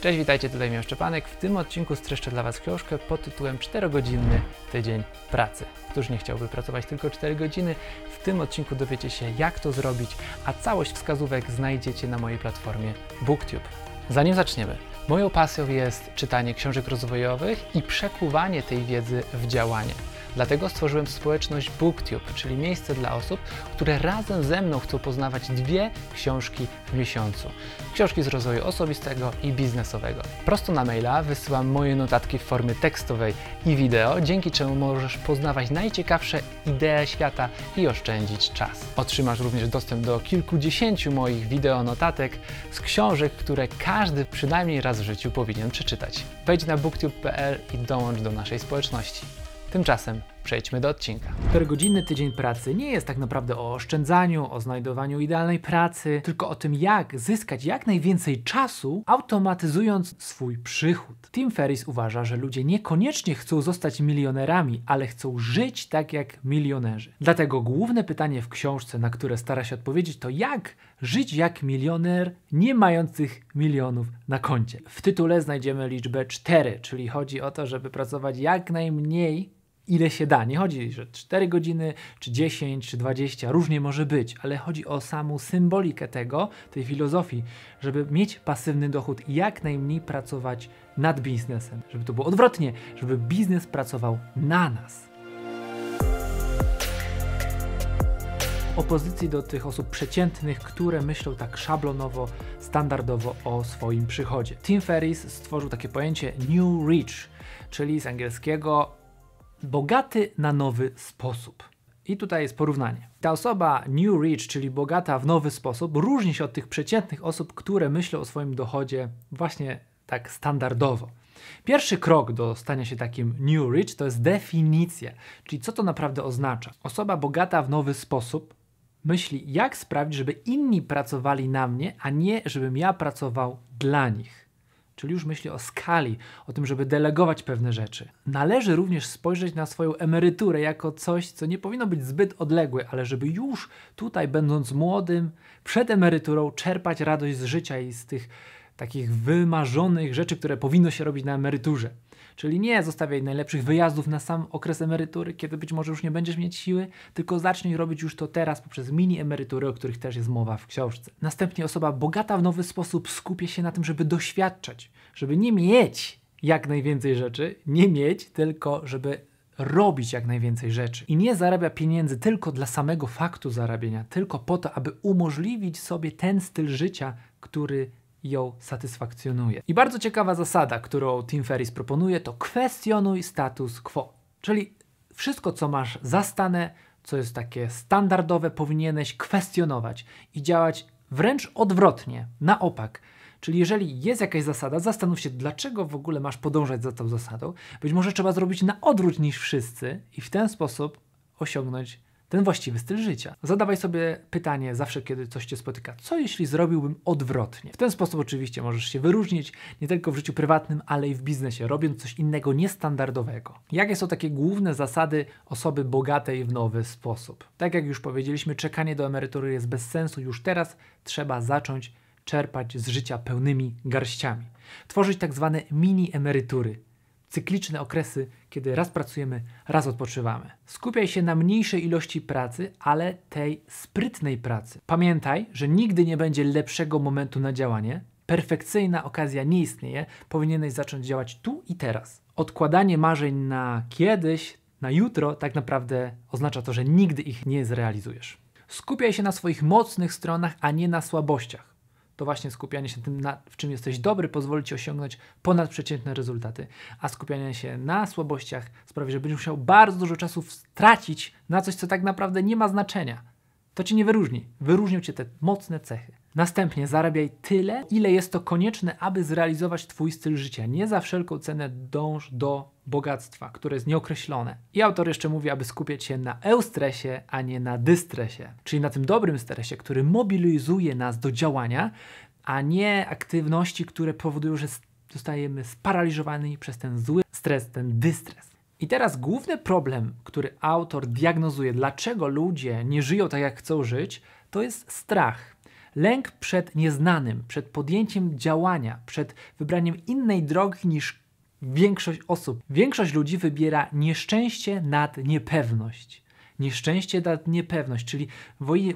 Cześć, witajcie, tutaj Miał Szczepanek. W tym odcinku streszczę dla Was książkę pod tytułem 4-godzinny tydzień pracy. Któż nie chciałby pracować tylko 4 godziny? W tym odcinku dowiecie się, jak to zrobić, a całość wskazówek znajdziecie na mojej platformie BookTube. Zanim zaczniemy, moją pasją jest czytanie książek rozwojowych i przekuwanie tej wiedzy w działanie. Dlatego stworzyłem społeczność BookTube, czyli miejsce dla osób, które razem ze mną chcą poznawać dwie książki w miesiącu. Książki z rozwoju osobistego i biznesowego. Prosto na maila wysyłam moje notatki w formie tekstowej i wideo, dzięki czemu możesz poznawać najciekawsze idee świata i oszczędzić czas. Otrzymasz również dostęp do kilkudziesięciu moich wideo notatek z książek, które każdy przynajmniej raz w życiu powinien przeczytać. Wejdź na booktube.pl i dołącz do naszej społeczności. Tymczasem przejdźmy do odcinka. 4-godzinny tydzień pracy nie jest tak naprawdę o oszczędzaniu, o znajdowaniu idealnej pracy, tylko o tym, jak zyskać jak najwięcej czasu, automatyzując swój przychód. Tim Ferriss uważa, że ludzie niekoniecznie chcą zostać milionerami, ale chcą żyć tak jak milionerzy. Dlatego główne pytanie w książce, na które stara się odpowiedzieć, to jak żyć jak milioner, nie mając tych milionów na koncie. W tytule znajdziemy liczbę 4, czyli chodzi o to, żeby pracować jak najmniej ile się da. Nie chodzi, że 4 godziny, czy 10, czy 20, różnie może być, ale chodzi o samą symbolikę tego, tej filozofii, żeby mieć pasywny dochód i jak najmniej pracować nad biznesem. Żeby to było odwrotnie, żeby biznes pracował na nas. opozycji do tych osób przeciętnych, które myślą tak szablonowo, standardowo o swoim przychodzie. Tim Ferriss stworzył takie pojęcie New Rich, czyli z angielskiego bogaty na nowy sposób. I tutaj jest porównanie. Ta osoba New Rich, czyli bogata w nowy sposób, różni się od tych przeciętnych osób, które myślą o swoim dochodzie właśnie tak standardowo. Pierwszy krok do stania się takim New Rich to jest definicja, czyli co to naprawdę oznacza. Osoba bogata w nowy sposób myśli, jak sprawić, żeby inni pracowali na mnie, a nie żebym ja pracował dla nich czyli już myśli o skali, o tym, żeby delegować pewne rzeczy. Należy również spojrzeć na swoją emeryturę jako coś, co nie powinno być zbyt odległe, ale żeby już tutaj, będąc młodym, przed emeryturą, czerpać radość z życia i z tych takich wymarzonych rzeczy, które powinno się robić na emeryturze. Czyli nie zostawiaj najlepszych wyjazdów na sam okres emerytury, kiedy być może już nie będziesz mieć siły, tylko zacznij robić już to teraz poprzez mini emerytury, o których też jest mowa w książce. Następnie osoba bogata w nowy sposób skupia się na tym, żeby doświadczać, żeby nie mieć jak najwięcej rzeczy, nie mieć, tylko żeby robić jak najwięcej rzeczy. I nie zarabia pieniędzy tylko dla samego faktu zarabiania, tylko po to, aby umożliwić sobie ten styl życia, który ją satysfakcjonuje. I bardzo ciekawa zasada, którą Tim Ferriss proponuje, to kwestionuj status quo. Czyli wszystko, co masz zastane, co jest takie standardowe, powinieneś kwestionować i działać wręcz odwrotnie, na opak. Czyli jeżeli jest jakaś zasada, zastanów się, dlaczego w ogóle masz podążać za tą zasadą. Być może trzeba zrobić na odwrót niż wszyscy i w ten sposób osiągnąć ten właściwy styl życia. Zadawaj sobie pytanie zawsze, kiedy coś cię spotyka, co jeśli zrobiłbym odwrotnie? W ten sposób oczywiście możesz się wyróżnić nie tylko w życiu prywatnym, ale i w biznesie, robiąc coś innego, niestandardowego. Jakie są takie główne zasady osoby bogatej w nowy sposób? Tak jak już powiedzieliśmy, czekanie do emerytury jest bez sensu, już teraz trzeba zacząć czerpać z życia pełnymi garściami. Tworzyć tak zwane mini emerytury, cykliczne okresy, kiedy raz pracujemy, raz odpoczywamy. Skupiaj się na mniejszej ilości pracy, ale tej sprytnej pracy. Pamiętaj, że nigdy nie będzie lepszego momentu na działanie. Perfekcyjna okazja nie istnieje, powinieneś zacząć działać tu i teraz. Odkładanie marzeń na kiedyś, na jutro, tak naprawdę oznacza to, że nigdy ich nie zrealizujesz. Skupiaj się na swoich mocnych stronach, a nie na słabościach to właśnie skupianie się tym, na, w czym jesteś dobry, pozwoli ci osiągnąć ponadprzeciętne rezultaty. A skupianie się na słabościach sprawi, że będziesz musiał bardzo dużo czasu stracić na coś, co tak naprawdę nie ma znaczenia. To cię nie wyróżni. Wyróżnią cię te mocne cechy. Następnie zarabiaj tyle, ile jest to konieczne, aby zrealizować Twój styl życia. Nie za wszelką cenę dąż do bogactwa, które jest nieokreślone. I autor jeszcze mówi, aby skupiać się na eustresie, a nie na dystresie, czyli na tym dobrym stresie, który mobilizuje nas do działania, a nie aktywności, które powodują, że zostajemy sparaliżowani przez ten zły stres, ten dystres. I teraz główny problem, który autor diagnozuje, dlaczego ludzie nie żyją tak, jak chcą żyć, to jest strach Lęk przed nieznanym, przed podjęciem działania, przed wybraniem innej drogi niż większość osób. Większość ludzi wybiera nieszczęście nad niepewność. Nieszczęście nad niepewność, czyli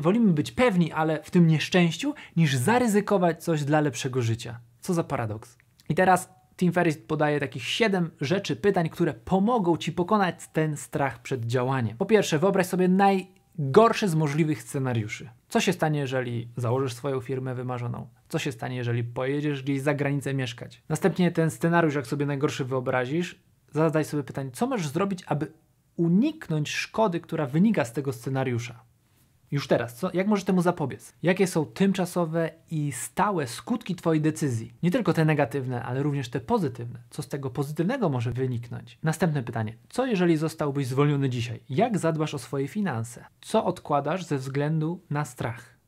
wolimy być pewni, ale w tym nieszczęściu, niż zaryzykować coś dla lepszego życia. Co za paradoks. I teraz Tim Ferriss podaje takich 7 rzeczy, pytań, które pomogą Ci pokonać ten strach przed działaniem. Po pierwsze, wyobraź sobie najgorszy z możliwych scenariuszy. Co się stanie, jeżeli założysz swoją firmę wymarzoną? Co się stanie, jeżeli pojedziesz gdzieś za granicę mieszkać? Następnie ten scenariusz, jak sobie najgorszy wyobrazisz, zadaj sobie pytanie, co możesz zrobić, aby uniknąć szkody, która wynika z tego scenariusza. Już teraz, co, jak możesz temu zapobiec? Jakie są tymczasowe i stałe skutki Twojej decyzji? Nie tylko te negatywne, ale również te pozytywne. Co z tego pozytywnego może wyniknąć? Następne pytanie. Co jeżeli zostałbyś zwolniony dzisiaj? Jak zadbasz o swoje finanse? Co odkładasz ze względu na strach?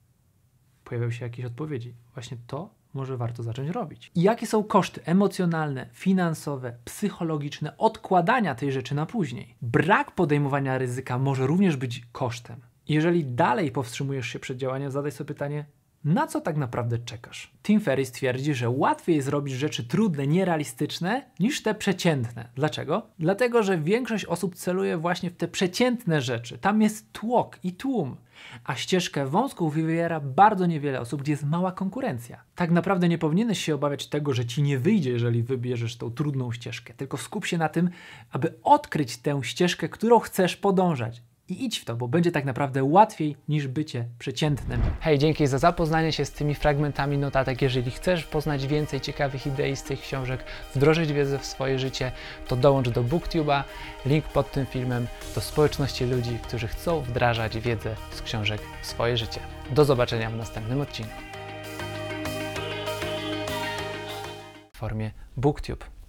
Pojawiają się jakieś odpowiedzi. Właśnie to może warto zacząć robić. I jakie są koszty emocjonalne, finansowe, psychologiczne odkładania tej rzeczy na później? Brak podejmowania ryzyka może również być kosztem. Jeżeli dalej powstrzymujesz się przed działaniem, zadaj sobie pytanie, na co tak naprawdę czekasz? Tim Ferriss twierdzi, że łatwiej zrobić rzeczy trudne, nierealistyczne niż te przeciętne. Dlaczego? Dlatego, że większość osób celuje właśnie w te przeciętne rzeczy. Tam jest tłok i tłum, a ścieżkę wąską wybiera bardzo niewiele osób, gdzie jest mała konkurencja. Tak naprawdę nie powinieneś się obawiać tego, że ci nie wyjdzie, jeżeli wybierzesz tą trudną ścieżkę, tylko skup się na tym, aby odkryć tę ścieżkę, którą chcesz podążać i idź w to, bo będzie tak naprawdę łatwiej niż bycie przeciętnym. Hej, dzięki za zapoznanie się z tymi fragmentami notatek. Jeżeli chcesz poznać więcej ciekawych idei z tych książek, wdrożyć wiedzę w swoje życie, to dołącz do BookTube'a, link pod tym filmem, do społeczności ludzi, którzy chcą wdrażać wiedzę z książek w swoje życie. Do zobaczenia w następnym odcinku. W formie BookTube.